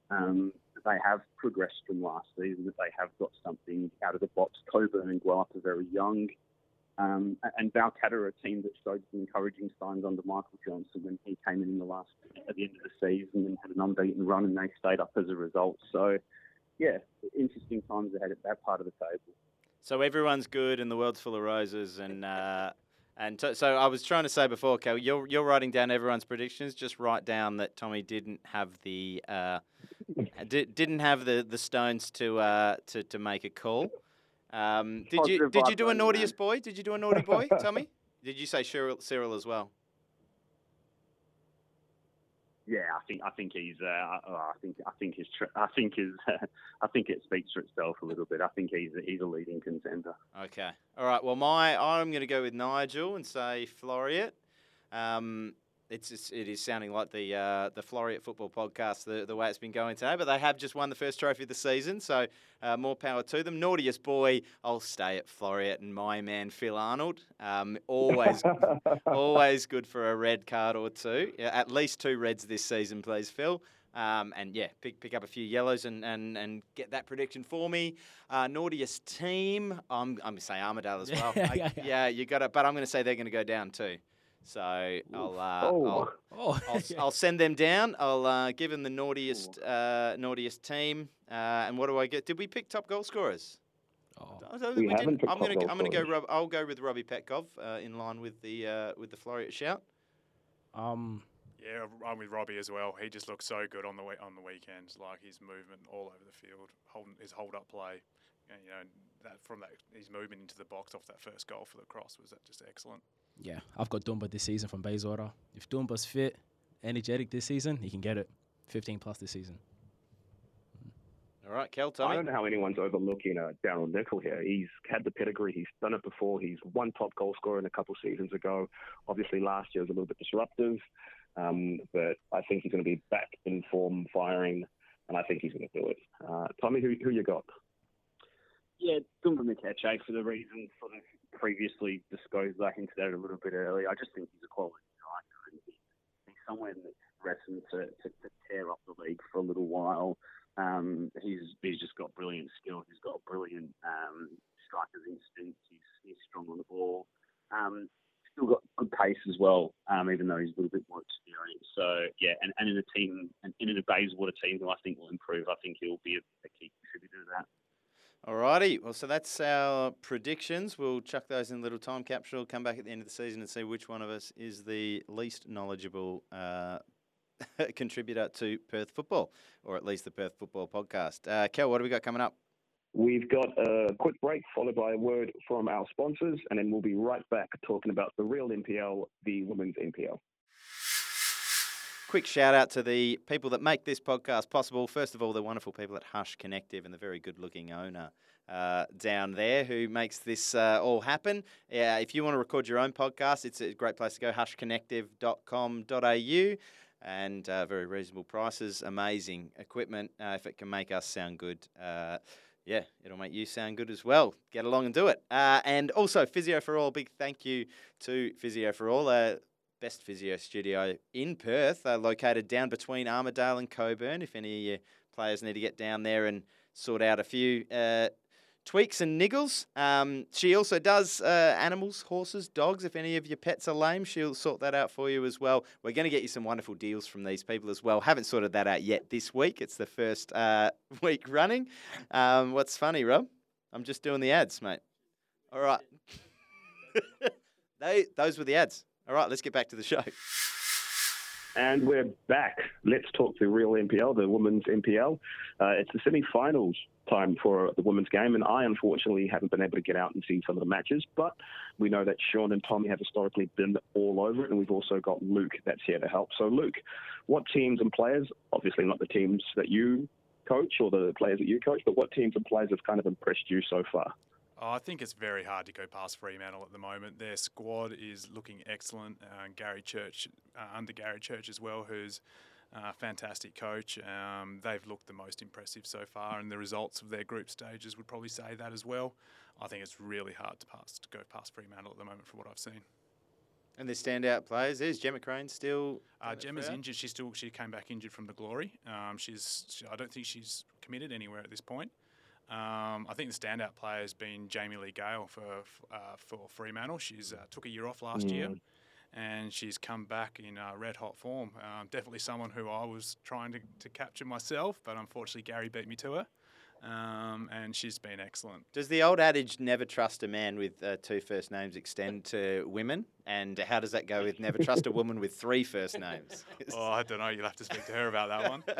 um, that they have progressed from last season, that they have got something out of the box. Cockburn and Gwelup are very young. Um, and Balcatta are a team that showed some encouraging signs under Michael Johnson when he came in the last at the end of the season and had an unbeaten run, and they stayed up as a result. So, yeah, interesting times ahead at that part of the table. So everyone's good, and the world's full of roses, and uh, and t- so I was trying to say before, Kel, you're you're writing down everyone's predictions. Just write down that Tommy didn't have the uh, di- didn't have the, the stones to uh, to to make a call. Um, did you did you do a naughtiest boy? Did you do a naughty boy, Tell me. Did you say Cyril, Cyril as well? Yeah, I think I think he's. Uh, oh, I think I think his. I think his. I think it speaks for itself a little bit. I think he's he's a leading contender. Okay. All right. Well, my I'm going to go with Nigel and say Floreat. Um, it's, it's it is sounding like the uh, the Floreat football podcast the, the way it's been going today, but they have just won the first trophy of the season, so uh, more power to them. Naughtiest boy, I'll stay at Floreat and my man Phil Arnold. Um, always always good for a red card or two. Yeah, at least two reds this season, please, Phil. Um, and yeah, pick pick up a few yellows and, and, and get that prediction for me. Uh, naughtiest team, I'm I'm gonna say Armadale as well. Yeah, I- yeah, you got it. But I'm gonna say they're gonna go down too. So I'll uh, Oh. I'll, Oh, I'll, s- I'll send them down. I'll uh, give them the naughtiest uh, naughtiest team. Uh, and what do I get? Did we pick top goal scorers? oh. we, we haven't I'm gonna I'm gonna go. Rob, I'll go with Robbie Petkov uh, in line with the uh, with the Floreat shout. Um, Yeah, I'm with Robbie as well. He just looks so good on the we- on the weekends. Like his movement all over the field, holding his hold up play, and you know that from that his movement into the box off that first goal for the cross was that just excellent. Yeah, I've got Dumba this season from Bayswater. If Dumba's fit, energetic this season, he can get it. 15 plus this season. All right, Kel, I don't know how anyone's overlooking uh, Daryl Nickel here. He's had the pedigree. He's done it before. He's one top goal scorer in a couple seasons ago. Obviously, last year was a little bit disruptive, um, but I think he's going to be back in form, firing, and I think he's going to do it. Uh, Tommy, who, who you got? Yeah, Dumba Mikeche for the reasons sort of previously disclosed. I hinted at it a little bit earlier. I just think he's a quality striker and he, he's someone that's destined to, to, to tear up the league for a little while. Um, he's he's just got brilliant skill. He's got brilliant um, striker's instinct. He's he's strong on the ball. Um, still got good pace as well, um, even though he's a little bit more experienced. So yeah, and, and in a team, and in a Bayswater team who I think will improve, I think he'll be a, a key contributor to that. Alrighty, well, so that's our predictions. We'll chuck those in a little time capsule, come back at the end of the season and see which one of us is the least knowledgeable uh, contributor to Perth football, or at least the Perth football podcast. Uh, Kel, what do we got coming up? We've got a quick break followed by a word from our sponsors, and then we'll be right back talking about the real NPL, the women's NPL. Quick shout out to the people that make this podcast possible. First of all, the wonderful people at Hush Connective and the very good looking owner uh, down there who makes this uh, all happen. Yeah, if you want to record your own podcast, it's a great place to go hushconnective.com.au and uh, very reasonable prices, amazing equipment. Uh, if it can make us sound good, uh, yeah, it'll make you sound good as well. Get along and do it. And also, Physio for All, big thank you to Physio for All. Best physio studio in Perth, uh, located down between Armadale and Cockburn. If any of your players need to get down there and sort out a few uh, tweaks and niggles. Um, she also does uh, animals, horses, dogs. If any of your pets are lame, she'll sort that out for you as well. We're going to get you some wonderful deals from these people as well. Haven't sorted that out yet this week. It's the first uh, week running. Um, what's funny, Rob? I'm just doing the ads, mate. All right. they, those were the ads. All right, let's get back to the show. And we're back. Let's talk the real NPL, the women's NPL. Uh, it's the semi-finals time for the women's game, and I unfortunately haven't been able to get out and see some of the matches. But we know that Sean and Tommy have historically been all over it, and we've also got Luke that's here to help. So, Luke, what teams and players? Obviously, not the teams that you coach or the players that you coach, but what teams and players have kind of impressed you so far? Oh, I think it's very hard to go past Fremantle at the moment. Their squad is looking excellent. Uh, Gary Church, uh, under Gary Church as well, who's a fantastic coach. Um, they've looked the most impressive so far, and the results of their group stages would probably say that as well. I think it's really hard to pass to go past Fremantle at the moment from what I've seen. And the standout players is Gemma Craine still. Uh, Gemma's injured. She still she came back injured from the Glory. Um, she's she, I don't think she's committed anywhere at this point. Um, I think the standout player has been Jamie Lee Gale for uh, for Fremantle. She's uh, took a year off last mm. year, and she's come back in uh, red hot form. Um, definitely someone who I was trying to, to capture myself, but unfortunately Gary beat me to her. Um, and she's been excellent. Does the old adage "never trust a man with uh, two first names" extend to women? And how does that go with "never trust a woman with three first names"? oh, I don't know. You'll have to speak to her about that one.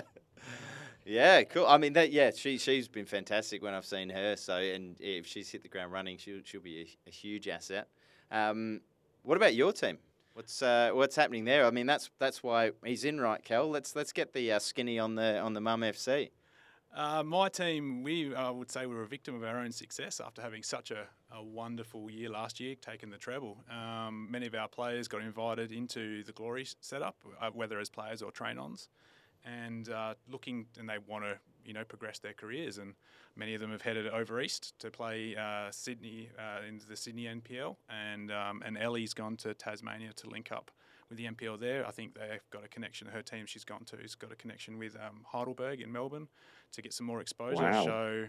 Yeah, cool. I mean, that yeah, she she's been fantastic when I've seen her. So, and if she's hit the ground running, she'll she'll be a, a huge asset. Um, what about your team? What's uh, what's happening there? I mean, that's that's why he's in, right, Kel? Let's let's get the uh, skinny on the on the Mum FC. Uh, my team, we I would say we were a victim of our own success after having such a, a wonderful year last year, taking the treble. Um, many of our players got invited into the glory setup, uh, whether as players or train-ons and uh, looking, and they want to, you know, progress their careers. And many of them have headed over east to play uh, Sydney uh, into the Sydney NPL, and um, and Ellie's gone to Tasmania to link up with the NPL there. I think they've got a connection. Her team she's gone to has got a connection with um, Heidelberg in Melbourne to get some more exposure. Wow. So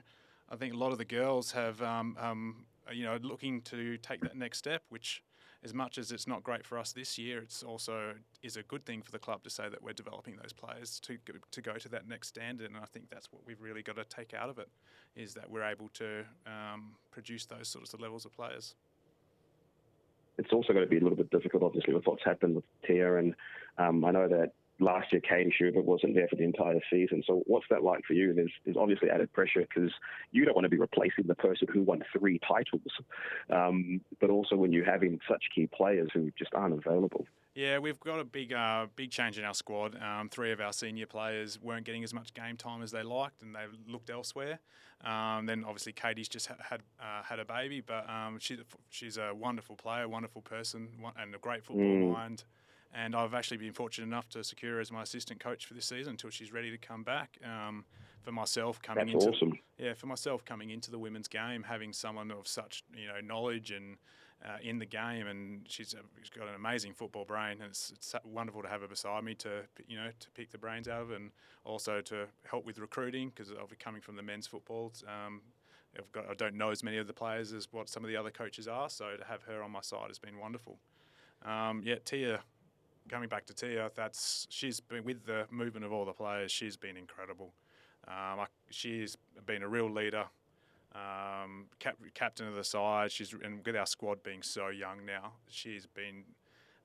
I think a lot of the girls have, um, um, you know, looking to take that next step, which as much as it's not great for us this year, it's also is a good thing for the club to say that we're developing those players to go, to go to that next standard. And I think that's what we've really got to take out of it is that we're able to um, produce those sorts of levels of players. It's also going to be a little bit difficult, obviously, with what's happened with Tia. And um, I know that last year Katie Schubert wasn't there for the entire season. So what's that like for you? There's, there's obviously added pressure because you don't want to be replacing the person who won three titles, um, but also when you're having such key players who just aren't available. Yeah, we've got a big, uh, big change in our squad. Um, three of our senior players weren't getting as much game time as they liked, and they looked elsewhere. Um, then obviously Katie's just had uh, had a baby, but um, she, she's a wonderful player, wonderful person, and a great football mm. mind and I've actually been fortunate enough to secure her as my assistant coach for this season until she's ready to come back. Um, for myself coming That's into awesome. yeah for myself coming into the women's game, having someone of such you know knowledge and uh, in the game, and she's, a, she's got an amazing football brain, and it's, it's wonderful to have her beside me to you know to pick the brains out of, and also to help with recruiting because I'll be coming from the men's football. Um, I've got, I don't know as many of the players as what some of the other coaches are, so to have her on my side has been wonderful. Um, yeah, Tia coming back to Tia, that's she's been with the movement of all the players. She's been incredible. Um, I, she's been a real leader, um, cap, captain of the side. She's and with our squad being so young now, she's been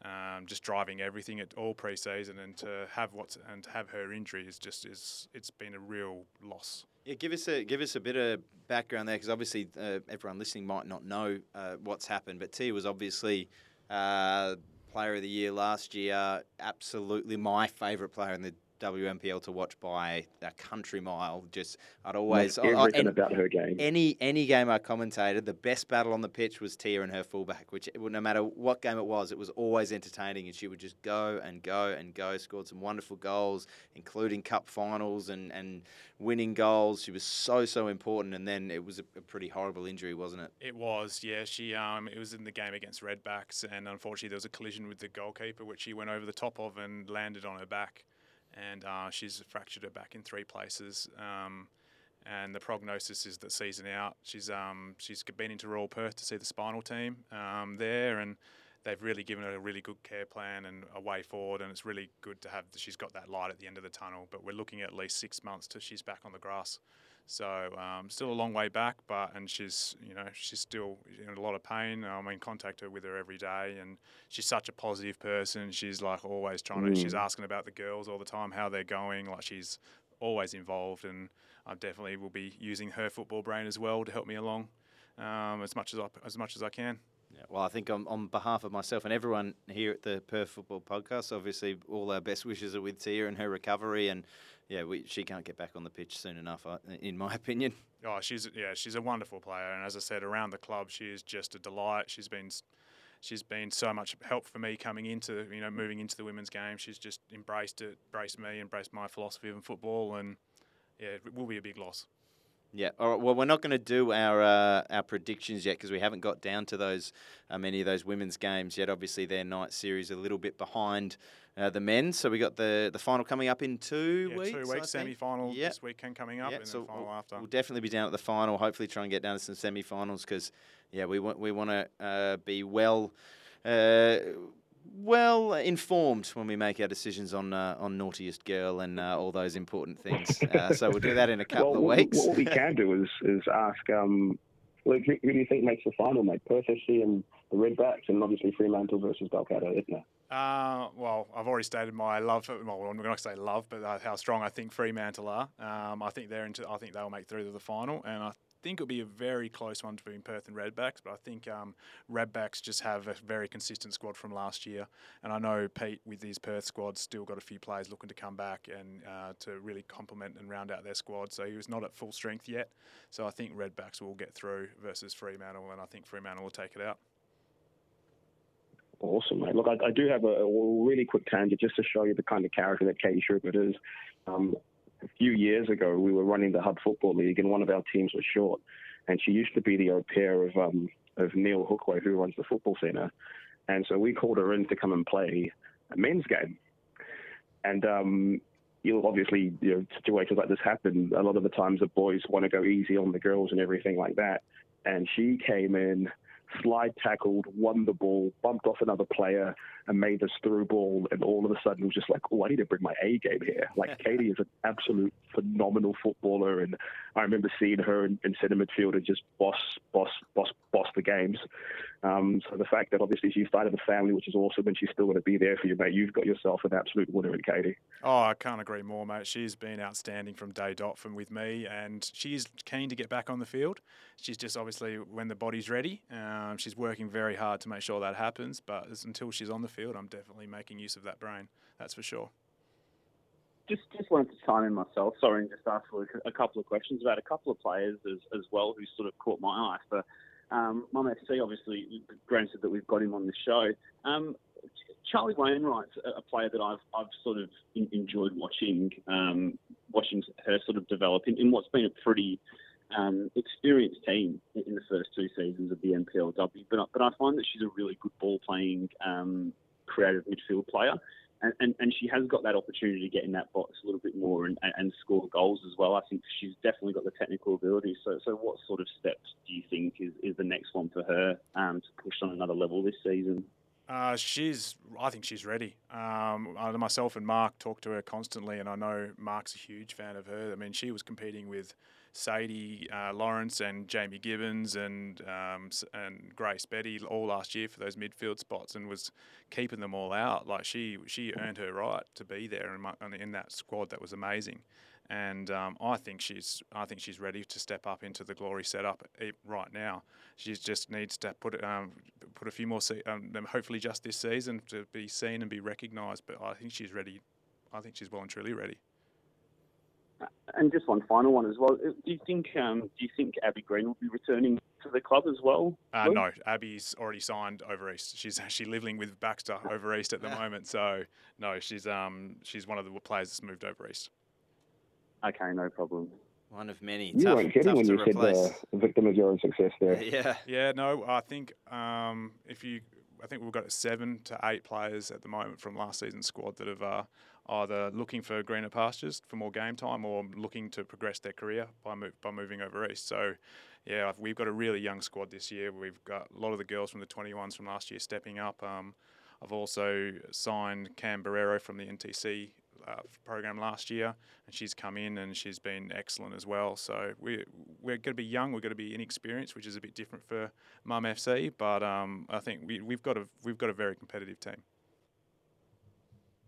um, just driving everything at all pre-season. And to have what's and to have her injury is just is it's been a real loss. Yeah, give us a give us a bit of background there because obviously uh, everyone listening might not know uh, what's happened, but Tia was obviously. Uh, Player of the Year last year. Absolutely my favourite player in the WNPL to watch by a country mile. Just I'd always Knows I- I- everything about her game. any any game I commentated, the best battle on the pitch was Tia and her fullback. Which no matter what game it was, it was always entertaining, and she would just go and go and go. Scored some wonderful goals, including cup finals and and winning goals. She was so so important, and then it was a, a pretty horrible injury, wasn't it? It was, yeah. She um, it was in the game against Redbacks, and unfortunately there was a collision with the goalkeeper, which she went over the top of and landed on her back, and uh, she's fractured her back in three places. Um, and the prognosis is that season out. She's um, she's been into Royal Perth to see the spinal team um, there, and they've really given her a really good care plan and a way forward. And it's really good to have she's got that light at the end of the tunnel. But we're looking at least six months till she's back on the grass. So um, still a long way back, but and she's you know she's still in a lot of pain. I'm in contact her with her every day, and she's such a positive person. She's like always trying to. She's Mm. asking about the girls all the time, how they're going. Like she's always involved, and I definitely will be using her football brain as well to help me along um, as much as I, as much as I can. Yeah, well, I think on, on behalf of myself and everyone here at the Perth Football Podcast, obviously all our best wishes are with Tia and her recovery. And yeah, we, she can't get back on the pitch soon enough, in my opinion. Oh, she's yeah, she's a wonderful player, and as I said, around the club, she is just a delight. She's been she's been so much help for me coming into you know moving into the women's game. She's just embraced it, embraced me, embraced my philosophy of football, and yeah, it will be a big loss. Yeah. All right. Well, we're not going to do our uh, our predictions yet because we haven't got down to those uh, many of those women's games yet. Obviously, their night series a little bit behind uh, the men. So we got the the final coming up in two Yeah, weeks. two weeks, think. semi-final Yeah. this weekend coming up, Yeah, and so then final we'll, after. we'll definitely be down at the final. Hopefully, try and get down to some semi-finals because yeah, we want we want to uh, be well. Uh, well informed when we make our decisions on uh, on naughtiest girl and uh, all those important things. Uh, so we'll do that in a couple well, of weeks. What we can do is is ask, um, Luke, who, who do you think makes the final, mate? Perth FC and the Redbacks, and obviously Fremantle versus Balcatta, isn't it? Uh, well, I've already stated my love. For, well, I'm not going to say love, but uh, how strong I think Fremantle are. Um, I think they're into. I think they'll make through to the final, and I think it'll be a very close one between Perth and Redbacks. But I think um, Redbacks just have a very consistent squad from last year, and I know Pete with his Perth squad still got a few players looking to come back and uh, to really complement and round out their squad. So he was not at full strength yet. So I think Redbacks will get through versus Fremantle, and I think Fremantle will take it out. Awesome, mate. Look, I, I do have a, a really quick tangent just to show you the kind of character that Katie Schubert is. Um, a few years ago, we were running the Hub Football League, and one of our teams was short. And she used to be the au pair of um, of Neil Hookway, who runs the football centre. And so we called her in to come and play a men's game. And um, you'll obviously, you know, situations like this happen. A lot of the times, the boys want to go easy on the girls and everything like that. And she came in, slide tackled, won the ball, bumped off another player, and made this through ball. And all of a sudden, was just like, oh, I need to bring my A game here. Like Katie is an absolute phenomenal footballer, and I remember seeing her in, in centre midfield and just boss, boss, boss, boss the games. Um, so the fact that obviously she started a family, which is awesome, and she's still going to be there for you, mate. You've got yourself an absolute winner in Katie. Oh, I can't agree more, mate. She's been outstanding from day dot from with me, and she's keen to get back on the field. She's just obviously when the body's ready. Um, she's working very hard to make sure that happens. But until she's on the field, I'm definitely making use of that brain. That's for sure. Just just wanted to chime in myself. Sorry, and just ask for a couple of questions about a couple of players as, as well who sort of caught my eye. For um, Mum FC, obviously, granted that we've got him on the show. Um, Charlie Wainwright's a, player that I've I've sort of enjoyed watching um, watching her sort of develop in, in what's been a pretty um, experienced team in, in the first two seasons of the NPLW. But I- but I find that she's a really good ball playing um, creative midfield player. And, and, and she has got that opportunity to get in that box a little bit more and, and, score goals as well. I think she's definitely got the technical ability. So, so what sort of steps do you think is, is the next one for her um, to push on another level this season? Uh, she's, I think she's ready. Um, myself and Mark talk to her constantly, and I know Mark's a huge fan of her. I mean, she was competing with Sadie uh, Lawrence and Jamie Gibbons and um, and Grace Betty all last year for those midfield spots, and was keeping them all out. Like she, she earned her right to be there in, in that squad. That was amazing. And um, I think she's, I think she's ready to step up into the glory setup right now. She just needs to put um, put a few more, se- um, hopefully just this season to be seen and be recognised. But I think she's ready, I think she's well and truly ready. And just one final one as well. Do you think um, do you think Abby Green will be returning to the club as well? Uh, no, Abby's already signed over east. She's actually living with Baxter over east at the moment. So no, she's um she's one of the players that's moved over east. Okay, no problem. One of many. You tough, weren't kidding tough when you replace. said the victim of your own success there. Yeah. Yeah, no, I think um, if you, I think we've got seven to eight players at the moment from last season's squad that have uh, either looking for greener pastures for more game time or looking to progress their career by move, by moving over east. So, yeah, we've got a really young squad this year. We've got a lot of the girls from the 21s from last year stepping up. Um, I've also signed Cam Barrero from the NTC uh, program last year, and she's come in and she's been excellent as well. So we we're going to be young, we're going to be inexperienced, which is a bit different for Mum FC. But um, I think we, we've got a we've got a very competitive team.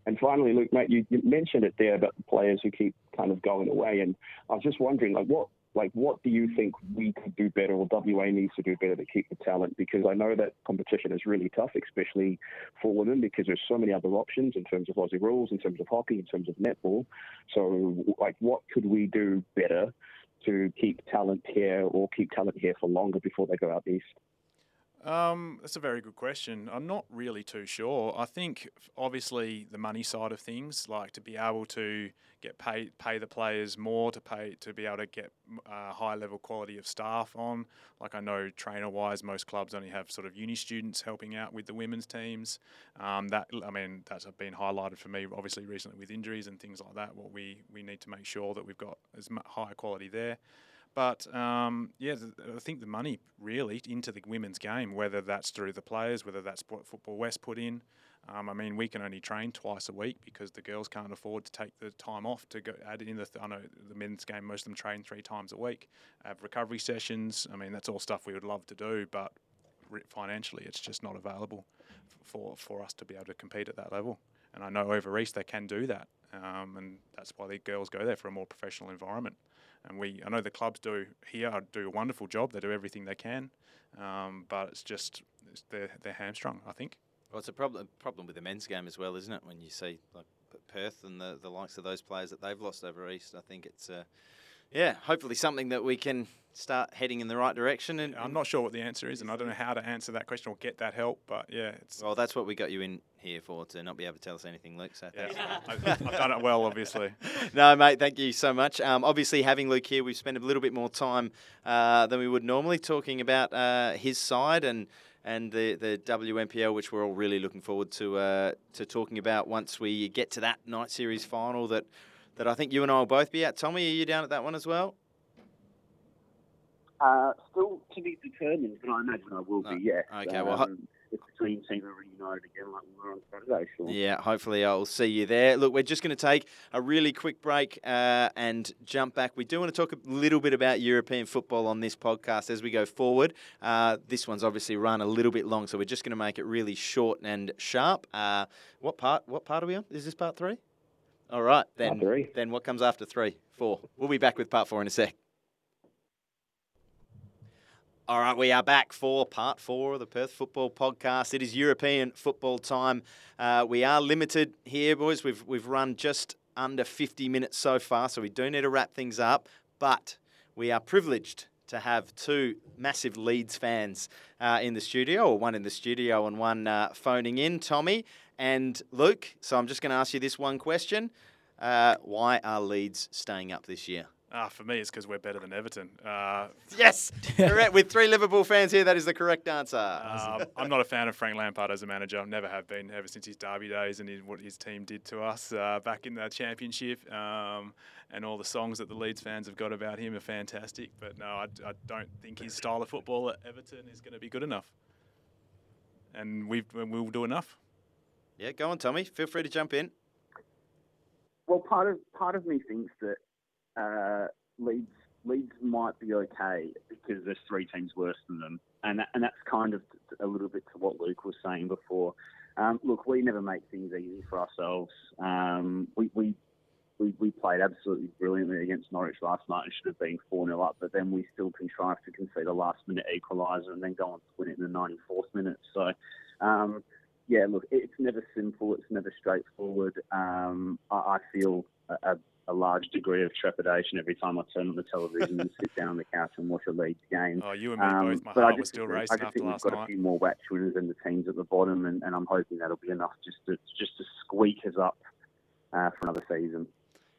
And finally, Luke, mate, you, you mentioned it there about the players who keep kind of going away, and I was just wondering, like, what, like, what do you think we could do better, or WA needs to do better to keep the talent? Because I know that competition is really tough, especially for women, because there's so many other options in terms of Aussie rules, in terms of hockey, in terms of netball. So, like, what could we do better to keep talent here, or keep talent here for longer before they go out east? Um, that's a very good question. I'm not really too sure. I think obviously the money side of things, like to be able to get paid, pay the players more, to pay to be able to get uh, high level quality of staff on. Like I know trainer wise, most clubs only have sort of uni students helping out with the women's teams. Um, that I mean that's been highlighted for me obviously recently with injuries and things like that. What we we need to make sure that we've got as high quality there. But um, yeah, I think the money really into the women's game, whether that's through the players, whether that's what Football West put in. Um, I mean, we can only train twice a week because the girls can't afford to take the time off to go add in the. Th- I know the men's game, most of them train three times a week, have recovery sessions. I mean, that's all stuff we would love to do, but financially, it's just not available for for us to be able to compete at that level. And I know over east they can do that, um, and that's why the girls go there for a more professional environment. And we, I know the clubs do here do a wonderful job. They do everything they can, um, but it's just it's, they're they're hamstrung. I think. Well, it's a problem problem with the men's game as well, isn't it? When you see like Perth and the, the likes of those players that they've lost over east, I think it's uh, yeah, hopefully something that we can start heading in the right direction. And I'm not sure what the answer is, and I don't know how to answer that question or get that help. But yeah, it's Well, that's what we got you in here for to not be able to tell us anything, Luke. So yeah. I've, I've done it well, obviously. no, mate, thank you so much. Um, obviously, having Luke here, we've spent a little bit more time uh, than we would normally talking about uh, his side and and the, the WNPL, which we're all really looking forward to uh, to talking about once we get to that night series final that that I think you and I will both be at. Tommy, are you down at that one as well? Uh, still to be determined, but I imagine I will No. be. Yeah. Okay, well, ho- um, if the team seem to reunite again like we were on Saturday, sure. Yeah, hopefully I'll see you there. Look, we're just going to take a really quick break uh, and jump back. We do want to talk a little bit about European football on this podcast as we go forward. Uh, this one's obviously run a little bit long, so we're just going to make it really short and sharp. Uh, what part? What part are we on? Is this part three? All right, then. Then what comes after three? Four. We'll be back with part four in a sec. All right, we are back for part four of the Perth Football Podcast. It is European football time. Uh, we are limited here, boys. We've we've run just under 50 minutes so far, so we do need to wrap things up. But we are privileged to have two massive Leeds fans uh, in the studio, or one in the studio and one uh, phoning in, Tommy and Luke. So I'm just going to ask you this one question: uh, Why are Leeds staying up this year? Ah, for me, it's because we're better than Everton. Uh, Yes, correct. With three Liverpool fans here, that is the correct answer. um, I'm not a fan of Frank Lampard as a manager. I Never have been ever since his Derby days and his, what his team did to us uh, back in the Championship. Um, and all the songs that the Leeds fans have got about him are fantastic. But no, I, I don't think his style of football at Everton is going to be good enough. And we've, we'll do enough. Yeah, go on, Tommy. Feel free to jump in. Well, part of part of me thinks that uh, Leeds Leeds might be okay because there's three teams worse than them, and that, and that's kind of a little bit to what Luke was saying before. Um, look, we never make things easy for ourselves. Um, we, we we we played absolutely brilliantly against Norwich last night and should have been 4 0 up, but then we still contrived to concede a last minute equaliser and then go on to win it in the 94th minute. So, um, yeah, look, it's never simple. It's never straightforward. Um, I, I feel a, a, large degree of trepidation every time I turn on the television and sit down on the couch and watch a Leeds game. Oh, you and me Um, both. My I heart just was still I racing just after think last we've got night. a few more wax winners than the teams at the bottom, and, and I'm hoping that'll be enough just to just to squeak us up uh, for another season.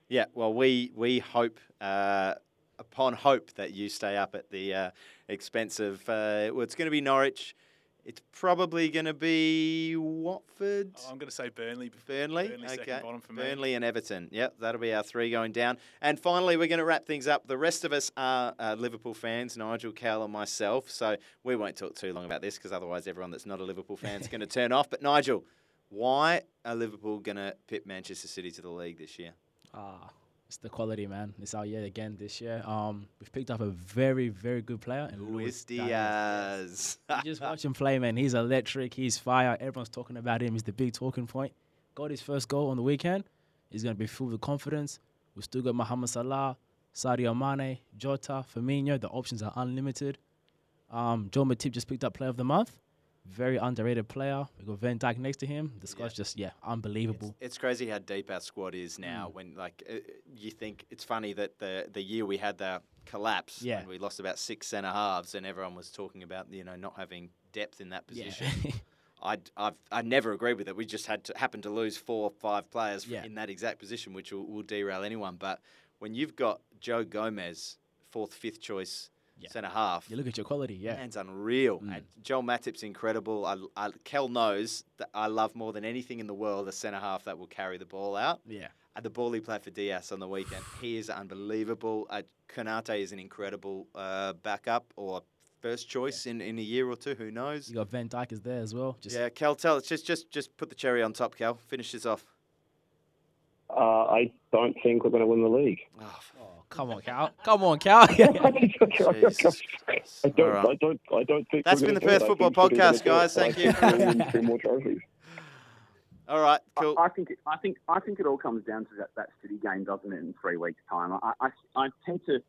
Yeah, well, we we hope uh, upon hope that you stay up at the uh, expense of. Uh, well, it's going to be Norwich. It's probably going to be Watford. Oh, I'm going to say Burnley. Burnley, Burnley okay. second bottom for me. Burnley and Everton. Yep, that'll be our three going down. And finally, we're going to wrap things up. The rest of us are uh, Liverpool fans, Nigel, Kel, and myself. So we won't talk too long about this because otherwise, everyone that's not a Liverpool fan is going to turn off. But Nigel, why are Liverpool going to pit Manchester City to the league this year? Ah, it's the quality, man. It's out yet again this year. Um, we've picked up a very, very good player. in Luis Diaz. Diaz. Just watch him play, man. He's electric. He's fire. Everyone's talking about him. He's the big talking point. Got his first goal on the weekend. He's going to be filled with confidence. We've still got Mohamed Salah, Sadio Mane, Jota, Firmino. The options are unlimited. Um, Joe Matip just picked up Player of the Month. Very underrated player. We got Van Dijk next to him. The squad's just yeah, unbelievable. It's, it's crazy how deep our squad is now. When like uh, you think it's funny that the the year we had the collapse, Yeah. and we lost about six centre halves, and everyone was talking about you know not having depth in that Yeah. position. I'd, I've I never agreed with it. We just had to happen to lose four or five players Yeah. in that exact position, which will, will derail anyone. But when you've got Joe Gomez, fourth, fifth choice Yeah. centre half, you look at your quality, yeah. Man's unreal. Mm. And Joel Matip's incredible. I, I, Kel knows that I love more than anything in the world a centre half that will carry the ball out. Yeah. And the ball he played for Diaz on the weekend, he is unbelievable. Uh, Konate is an incredible uh, backup or first choice in, in a year or two. Who knows? You got Van Dijk is there as well. Just yeah, Kel, tell us. Just, just, just put the cherry on top, Kel. Finish this off. Uh, I don't think we're going to win the league. Oh, Oh, come on, Kel. Come on, Kel. Jesus Christ. I don't, All right. I don't, I don't think. That's we're been the gonna Perth Football think City's gonna Podcast, guys. Thank you. think we'll win two more trophies. All right, I- cool. I, think it, I think I think it all comes down to that, that City game, doesn't it? In three weeks' time, I, I, I tend to.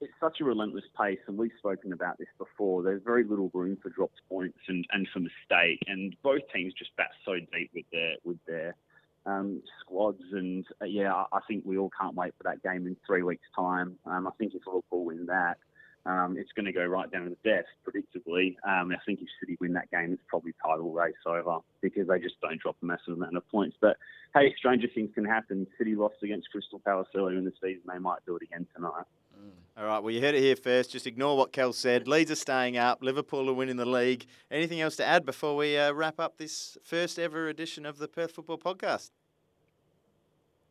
It's such a relentless pace, and we've spoken about this before. There's very little room for dropped points and, and for mistake, and both teams just bat so deep with their with their um, squads. And uh, yeah, I, think we all can't wait for that game in three weeks' time. Um, I think if Liverpool win that, um, it's going to go right down to the death, predictably. Um, I think if City win that game, it's probably title race over because they just don't drop a massive amount of points. But hey, stranger things can happen. City lost against Crystal Palace earlier in the season. They might do it again tonight. All right, well, you heard it here first. Just ignore what Kel said. Leeds are staying up. Liverpool are winning the league. Anything else to add before we uh, wrap up this first ever edition of the Perth Football Podcast?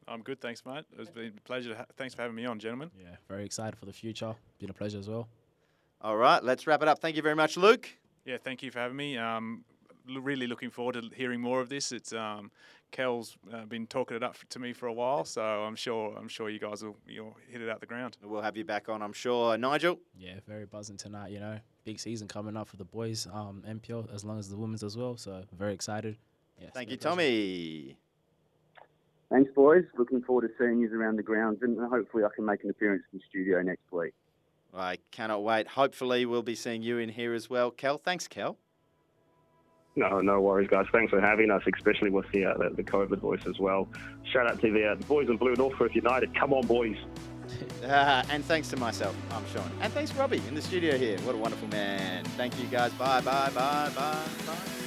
I'm good, thanks, mate. It's been a pleasure. To ha- thanks for having me on, gentlemen. yeah, very excited for the future. Been a pleasure as well. All right, let's wrap it up. Thank you very much, Luke. Yeah, thank you for having me. Um, l- really looking forward to hearing more of this. It's um, Kel's uh, been talking it up to me for a while, so I'm sure I'm sure you guys will you'll hit it out the ground. We'll have you back on, I'm sure. Nigel. Yeah, very buzzing tonight. You know, big season coming up for the boys, um, NPL as long as the women's as well. So very excited. Yeah, Thank you, pleasure. Tommy. Thanks, boys. Looking forward to seeing you around the grounds, and hopefully I can make an appearance in the studio next week. I cannot wait. Hopefully, we'll be seeing you in here as well. Kel, thanks, Kel. No, no worries, guys. Thanks for having us, especially with the uh, the, the COVID voice as well. Shout out to the, uh, the boys in Blue Northforth United. Come on, boys. Uh, and thanks to myself, I'm Sean. And thanks, Robbie, in the studio here. What a wonderful man. Thank you, guys. Bye, bye, bye, bye, bye.